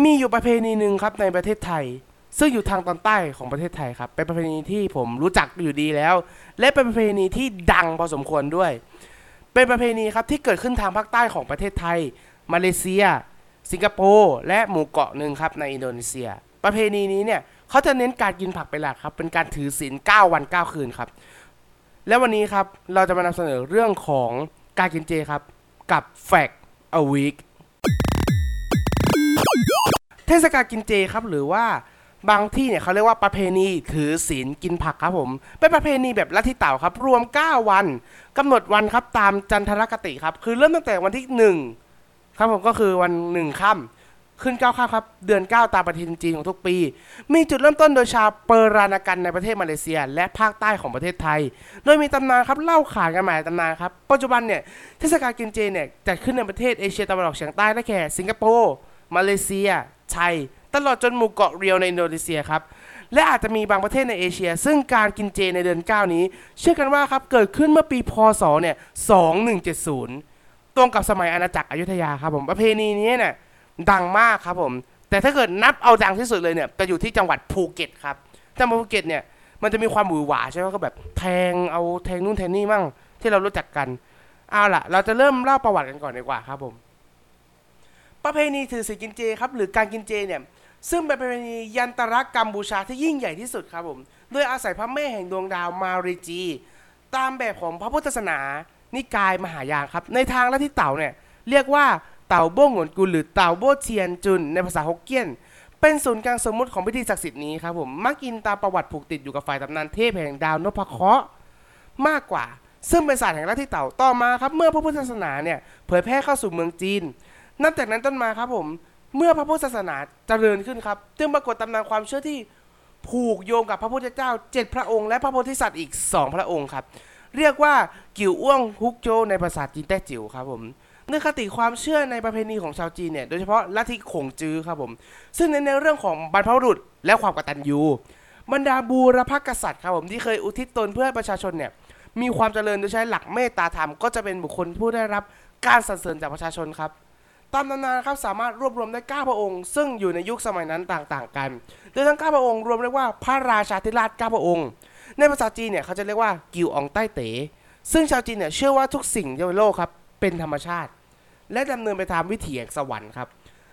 มีอยู่ประเพณีหนึ่งครับในประเทศไทย ซึ่งอยู่ทางตอนใต้ของประเทศไทยครับ เป็นประเพณีที่ผมรู้จักอยู่ดีแล้ว และเป็นประเพณีที่ดังพอสมควรด้วย เป็นประเพณีครับที่เกิดขึ้นทางภาคใต้ของประเทศไทย มาเลเซีย สิงคโปร์และหมู่เกาะหนึ่งครับในอินโดนีเซีย ประเพณีนี้เนี่ยเขาจะเน้นการกินผักเป็นหลักครับ เป็นการถือศีล9วัน9คืนครับ และวันนี้ครับเราจะมานำเสนอเรื่องของการกินเจครับกับ Fact a Week ทศกาลกินเจครับหรือว่าบางที่เนี่ยเขาเรียกว่าประเพณีถือศีลกินผักครับผมเป็นประเพณีแบบลัทธิเต่าครับรวม 9 วันกำหนดวันครับตามจันทรคติครับ คือเริ่มตั้งแต่วันที่ 1 ครับผมก็คือวันหนึ่งค่ำขึ้น9ค่ำครับ เดือน 9 ตามปฏิทินจีนของทุกปี มีจุดเริ่มต้นโดยชาวเปรานากันในประเทศมาเลเซีย และภาคใต้ของประเทศไทย โดยมีตำนานครับเล่าขานกันมาตำนานครับปัจจุบันเนี่ยเทศกาลกินเจเนี่ยจัดขึ้นในประเทศเอเชียตะวันออกเฉียงใต้ได้แก่สิงคโปร์มาเลเซีย ไทยตลอดจนหมู่เกาะเรียวในอินโดนีเซียครับ และอาจจะมีบางประเทศในเอเชีย ซึ่งการกินเจในเดือน 9 นี้ เชื่อกันว่าครับเกิดขึ้นเมื่อปีพศเนี่ย2170 ตรงกับสมัยอาณาจักรอยุธยาครับผมประเพณีนี้เนี่ยดังมากครับผมแต่ถ้าเกิดนับเอาดังที่สุดเลยเนี่ยจะอยู่ที่จังหวัดภูเก็ตครับจังหวัดภูเก็ตเนี่ยมันจะมีความหวือหวาใช่ไหมก็แบบแทงเอาแทงนู่นแทงนี่มั่งที่เรารู้จักกัน เอาล่ะ เราจะเริ่มเล่าประวัติกันก่อนดีกว่าครับผม ประเพณีถือศีลกินเจครับหรือการกินเจเนี่ยซึ่งเป็นประเพณียันตรกรรมบูชาที่ยิ่งใหญ่ที่สุดครับผมโดยอาศัยพระแม่แห่งดวงดาวมาริจี ตามแบบของพระพุทธศาสนา นิกายมหายานครับ ในทางลัทธิเต่าเนี่ยเรียกว่าเต่าโบ้งหวนกุลหรือเต่าโบ้เทียนจุน ในภาษาฮกเกี้ยน เป็นศูนย์กลางสมมติของพิธีศักดิ์สิทธิ์นี้ครับผมมักอินตามประวัติผูกติดอยู่กับฝ่ายตำนานเทพแห่งดาวนพเคราะห์มากกว่า ซึ่งเป็นศาสตร์แห่งลัทธิเต่าต่อมาครับเมื่อพระพุทธศาสนาเนี่ยเผยแพร่เข้าสู่เมืองจีน นับจากนั้นต้นมาครับผม เมื่อพระพุทธศาสนาเจริญขึ้นครับ จึงปรากฏตำนานความเชื่อที่ผูกโยงกับพระพุทธเจ้าเจ็ดพระองค์และพระโพธิสัตว์อีกสองพระองค์ครับ เรียกว่ากิ่วอ้วงฮุกโจในภาษาจีนแต้จิ๋วครับผมเนื้อคติความเชื่อในประเพณีของชาวจีนเนี่ยโดยเฉพาะลัทธิขงจื้อครับผม ซึ่งในในเรื่องของบรรพบุรุษและความกตัญญูบรรดาบูรพกษัตริย์ครับผมที่เคยอุทิศตนเพื่อประชาชนเนี่ยมีความเจริญโดยใช้หลักเมตตาธรรมก็จะเป็นบุคคลผู้ได้รับการสรรเสริญจากประชาชนครับ ตามตำนานครับสามารถรวบรวมได้ 9 พระองค์ ซึ่งอยู่ในยุคสมัยนั้นต่างๆ กัน โดยทั้ง 9 พระองค์รวมเรียกว่าพระราชาธิราช 9 พระองค์ ในภาษาจีนเนี่ยเขาจะเรียกว่ากิวอองใต้เต๋ซึ่งชาวจีนเนี่ยเชื่อว่าทุกสิ่งในโลกครับเป็นธรรมชาติ และดำเนินไปตามวิถีแห่งสวรรค์ครับ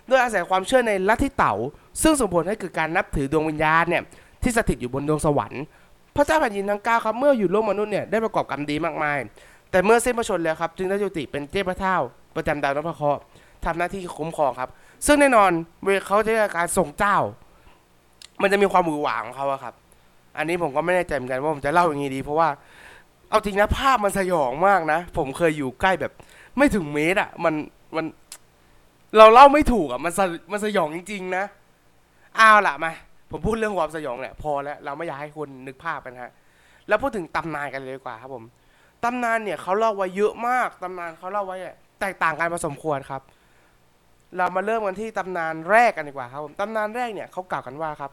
โดยอาศัยความเชื่อในลัทธิเต๋า ซึ่งส่งผลให้เกิดการนับถือดวงวิญญาณเนี่ยที่สถิตอยู่บนดวงสวรรค์พระเจ้าแผ่นดินทั้งเก้าครับเมื่ออยู่โลกมนุษย์เนี่ยได้ประกอบกรรมดีมากมาย แต่เมื่อสิ้นพระชนแล้วครับจึงได้ยุติเป็นเทพเท่าประจำดาวนพเคราะห์ ทำหน้าที่คุ้มครองครับ ซึ่งแน่นอนเวลาเขาจะมีการส่งเจ้า มันจะมีความหวือหวาของเขาอะครับ อันนี้ผมก็ไม่แน่ใจเหมือนกันว่าผมจะเล่าอย่างนี้ดี เพราะว่าเอาจริงนะภาพมันสยองมากนะ ผมเคยอยู่ใกล้แบบ ไม่ถึงเมตรอะมันมัน เราเล่าไม่ถูกอะมันสมันสยองจริง ๆ นะเอาละมาผมพูดเรื่องความสยองเนี่ยพอแล้วเราไม่อยากให้คนนึกภาพกันฮะแล้วพูดถึงตำนานกันเลยดีกว่าครับผมตำนานเนี่ยเขาเล่าไว้เยอะมากตำนานเขาเล่าไว้แตกต่างกันพอสมควรครับ เรามาเริ่มกันที่ตำนานแรกกันดีกว่าครับผมตำนานแรกเนี่ยเขากล่าวกันว่าครับ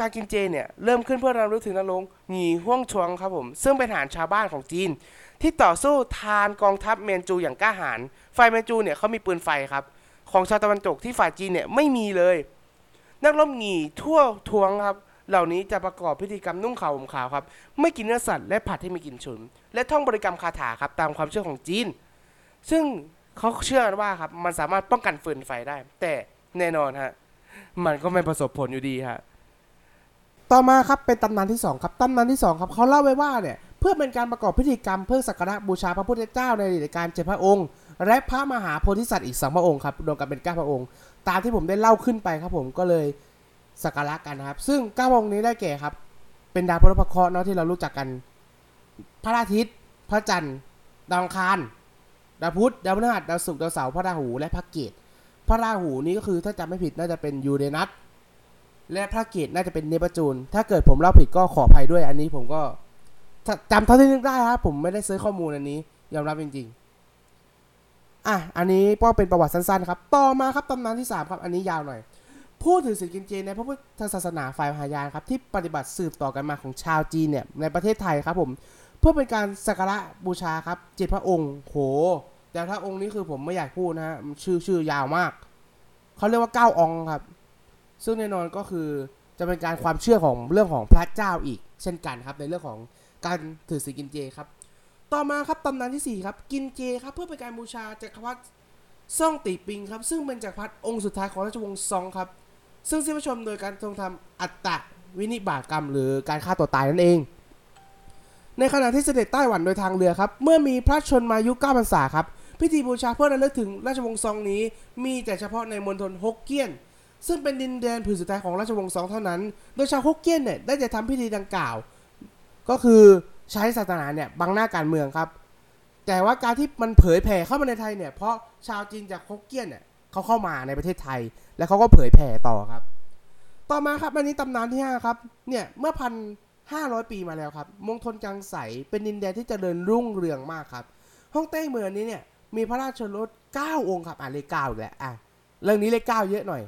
การกินเจเนี่ยเริ่มขึ้นเพื่อรำลึกถึงนรงหงีห่วงชวงครับผมซึ่งเป็นทหารชาวบ้านของจีน ที่ต่อสู้ทานกองทัพเมนจูอย่างกล้าหาญฝ่ายเมนจูเนี่ยเขามีปืนไฟครับของชาวตะวันตกที่ฝ่ายจีนเนี่ยไม่มีเลย นักรบหงีทั่วทวงครับเหล่านี้จะประกอบพิธีกรรมนุ่งขาวห่มขาวครับไม่กินเนื้อสัตว์และผัดให้มีกลิ่นฉุน และท่องบริกรรมคาถาครับตามความเชื่อของจีน ซึ่ง เขาเชื่อกันว่าครับมันสามารถป้องกันฟืนไฟได้ แต่แน่นอนฮะมันก็ไม่ประสบผลอยู่ดีฮะต่อมาครับเป็นตำนานที่สองครับตำนานที่สองครับเขาเล่าไว้ว่าเนี่ยเพื่อเป็นการประกอบพิธีกรรมเพื่อสักการะบูชาพระพุทธเจ้าในฤดูกาลเจ็ดพระองค์ และพระมหาโพธิสัตว์อีกสองพระองค์ครับรวมกันเป็นเก้าพระองค์ ตามที่ผมได้เล่าขึ้นไปครับผมก็เลยสักการะกันนะครับ ซึ่งเก้าพระองค์นี้ได้แก่ครับ เป็นดาวพฤหัสเคราะห์เนาะที่เรารู้จักกัน พระอาทิตย์ พระจันทร์ดาวอังคาร ดาวพุธดาวพฤหัสดาวศุกร์ดาวเสาร์พระราหูและพระเกตพระราหูนี้ก็คือถ้าจำไม่ผิดน่าจะเป็นยูเรนัสและพระเกตน่าจะเป็นเนปจูน ถ้าเกิดผมเล่าผิดก็ขออภัยด้วยอันนี้ผมก็จำเท่าที่นึกได้ครับผมไม่ได้ซื้อข้อมูลอันนี้ ยอมรับจริง ๆ อะ อันนี้ก็เป็นประวัติสั้น ๆ ครับ ต่อมาครับตำนานที่สามครับ อันนี้ยาวหน่อย พูดถึงศีลกินเจในพระพุทธศาสนาฝ่ายมหายานครับ ที่ปฏิบัติสืบต่อกันมาของชาวจีนเนี่ยในประเทศไทยครับผม เพื่อเป็นการสักการะบูชาครับเจ็ดพระองค์ โห แต่พระองค์นี้คือผมไม่อยากพูดนะฮะชื่อชื่อยาวมาก เขาเรียกว่าเก้าองค์ครับ ซึ่งแน่นอนก็คือจะเป็นการความเชื่อของเรื่องของพระเจ้าอีก เช่นกันครับ ในเรื่องของการถือศีลกินเจครับ ต่อมาครับตำนานที่4ครับกินเจครับเพื่อเป็นการบูชาจักรพรรดิซ่องตีปิงครับ ซึ่งเป็นจักรพรรดิองค์สุดท้ายของราชวงศ์ซองครับ ซึ่งสิ้นพระชนม์โดยการทรงทำอัตตะวินิบาตกรรม หรือการฆ่าตัวตายนั่นเอง ในขณะที่เสด็จไต้หวันโดยทางเรือครับ เมื่อมีพระชนมายุ9พรรษาครับ พิธีบูชาเพื่อระลึกถึงราชวงศ์ซองนี้ มีแต่เฉพาะในมณฑลฮกเกี้ยน ซึ่งเป็นดินแดนผืนสุดท้ายของราชวงศ์ซองเท่านั้น โดยชาวฮกเกี้ยนเนี่ยได้จะทำพิธีดังกล่าว ก็คือใช้ศาสนาเนี่ยบังหน้าการเมืองครับ แต่ว่าการที่มันเผยแผ่เข้ามาในไทยเนี่ยเพราะชาวจีนจากฮกเกี้ยนเนี่ยเขาเข้ามาในประเทศไทย แล้วเขาก็เผยแผ่ต่อครับ ต่อมาครับอันนี้ตำนานที่ห้าครับเนี่ยเมื่อพันห้าร้อยปีมาแล้วครับมณฑลจังไสเป็นดินแดนที่เจริญรุ่งเรืองมากครับฮ่องเต้เมืองนี้เนี่ย มีพระราชรส9องค์ครับอะเลขเก้าอีกแล้วอะเรื่องนี้เลขเก้าเยอะหน่อย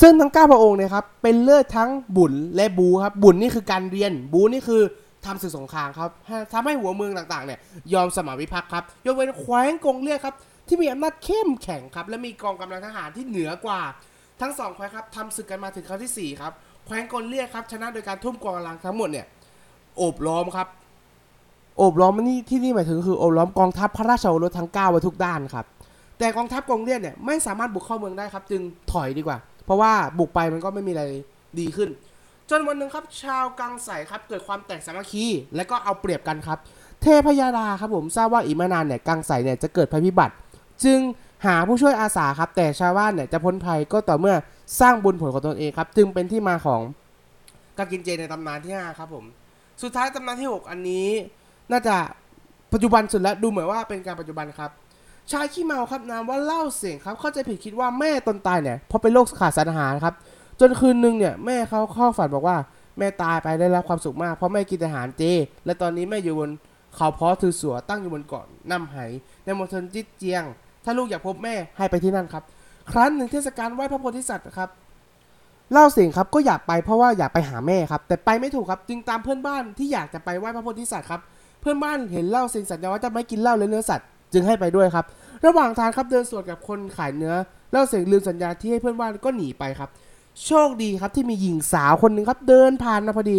ซึ่งทั้ง9พระองค์เนี่ยครับเป็นเลือดทั้งบุญและบูครับบุญนี่คือการเรียนบูนี่คือทำศึกสงครามครับทำให้หัวเมืองต่างๆเนี่ยยอมสมรวิภักดิ์ครับยกเว้นแคว้นกงเลียกครับที่มีอำนาจเข้มแข็งครับและมีกองกำลังทหารที่เหนือกว่า ทั้งสองแคว้นครับทำศึกกันมาถึงครั้งที่สี่ครับแคว้นกงเลียกครับชนะโดยการทุ่มกองกำลังทั้งหมดเนี่ยโอบล้อมครับ โอบล้อมนี่ที่นี่หมายถึงคือโอบล้อมกองทัพพระราชโอรสทั้ง9ไว้ทุกด้านครับ แต่กองทัพกองเลียนเนี่ยไม่สามารถบุกเข้าเมืองได้ครับ จึงถอยดีกว่า เพราะว่าบุกไปมันก็ไม่มีอะไรดีขึ้น จนวันหนึ่งครับ ชาวกังใสครับเกิดความแตกสามัคคี และก็เอาเปรียบกันครับ เทพยดาครับผมทราบว่าอีกไม่นานเนี่ยกังใสเนี่ยจะเกิดภัยพิบัติ จึงหาผู้ช่วยอาสาครับ แต่ชาวบ้านเนี่ยจะพ้นภัยก็ต่อเมื่อสร้างบุญผลของตนเองครับ จึงเป็นที่มาของกากินเจในตำนานที่ห้าครับผมสุดท้ายตำนานที่ 6 อันนี้ น่าจะปัจจุบันสุดแล้วดูเหมือนว่าเป็นการปัจจุบันครับ ชายขี้เมาครับนามว่าเล่าเสียงครับ เข้าใจผิดคิดว่าแม่ตนตายเนี่ยเพราะเป็นโรคขาดสารอาหารครับ จนคืนนึงเนี่ยแม่เขาเข้าฝันบอกว่าแม่ตายไปได้รับความสุขมากเพราะแม่กินอาหารเจ และตอนนี้แม่อยู่บนเขาเพาะถือสัวตั้งอยู่บนเกาะน้ำไหในมณฑลจิตเจียง ถ้าลูกอยากพบแม่ให้ไปที่นั่นครับ ครั้นหนึ่งเทศกาลไหว้พระโพธิสัตว์ครับเล่าเสียงครับก็อยากไปเพราะว่าอยากไปหาแม่ครับ แต่ไปไม่ถูกครับจึงตามเพื่อนบ้านที่อยากจะไปไหว้พระโพธิสัตว์ครับ เพื่อนบ้านเห็นเล่าเสียงสัญญาว่าจะไม่กินเหล้าและเนื้อสัตว์จึงให้ไปด้วยครับ ระหว่างทางครับเดินสวนกับคนขายเนื้อเล่าเสียงลืมสัญญาที่ให้เพื่อนบ้านก็หนีไปครับ โชคดีครับที่มีหญิงสาวคนหนึ่งครับ เดินผ่านมาพอดี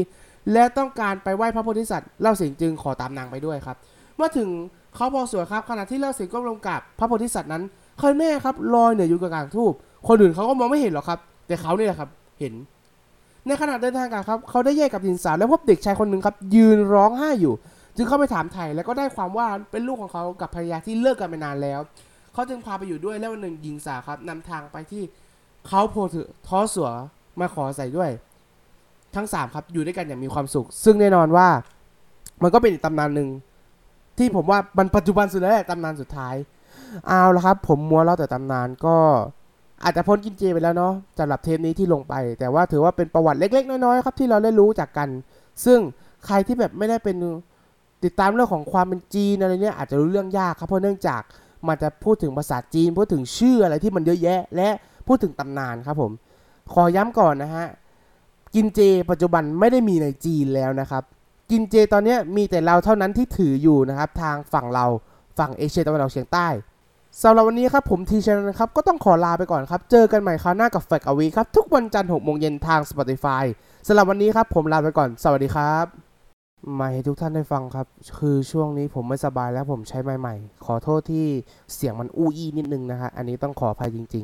และต้องการไปไหว้พระโพธิสัตว์เล่าเสียงจึงขอตามนางไปด้วยครับ เมื่อถึงเขาพอสวยครับขณะที่เล่าเสียงก้มลงกราบพระโพธิสัตว์นั้นเคยแม่ครับลอยเหนืออยู่กับกลางทูบคนอื่นเขาก็มองไม่เห็นหรอกครับ แต่เขาเนี่ยครับเห็น ในขณะเดินทางกลับครับเขาได้แยกกับหญิงสาวและพบเด็กชายคนหนึ่งครับยืนร้องไห้อยู่ จึงเข้าไปถามไถ่แล้วก็ได้ความว่าเป็นลูกของเขากับภรรยาที่เลิกกันไปนานแล้ว เขาจึงพาไปอยู่ด้วยแล้ววันหนึ่งหญิงสาวครับนำทางไปที่เขาโพถือท้อสัวมาขอใส่ด้วย ทั้งสามครับอยู่ด้วยกันอย่างมีความสุข ซึ่งแน่นอนว่ามันก็เป็นอีกตำนานหนึ่งที่ผมว่ามันปัจจุบันสุดแล้วแหละตำนานสุดท้ายเอาละครับ ผมมัวเล่าแต่ตำนานก็อาจจะพ้นกินเจไปแล้วเนาะสำหรับเทปนี้ที่ลงไป แต่ว่าถือว่าเป็นประวัติเล็กๆ น้อยๆครับที่เราได้รู้จากกัน ซึ่งใครที่แบบไม่ได้เป็น ติดตามเรื่องของความเป็นจีนอะไรเนี่ยอาจจะรู้เรื่องยากครับเพราะเนื่องจากมันจะพูดถึงภาษาจีนพูดถึงชื่ออะไรที่มันเยอะแยะ และพูดถึงตำนานครับผม ขอย้ำก่อนนะฮะกินเจ ปัจจุบันไม่ได้มีในจีนแล้วนะครับ กินเจตอนนี้มีแต่เราเท่านั้นที่ถืออยู่นะครับ ทางฝั่งเราฝั่งเอเชียตะวันออกเฉียงใต้สำหรับวันนี้ครับผมทีชนนะครับ ก็ต้องขอลาไปก่อนครับ เจอกันใหม่คราวหน้ากับแฟกอวีครับ ทุกวันจันทร์6โมงเย็นทาง Spotify สำหรับวันนี้ครับผมลาไปก่อน สวัสดีครับ มาให้ทุกท่านได้ฟังครับ คือช่วงนี้ผมไม่สบายแล้วผมใช้ไม้ใหม่ ขอโทษที่เสียงมันอู้อี้นิดนึงนะฮะอันนี้ต้องขออภัยจริง ๆ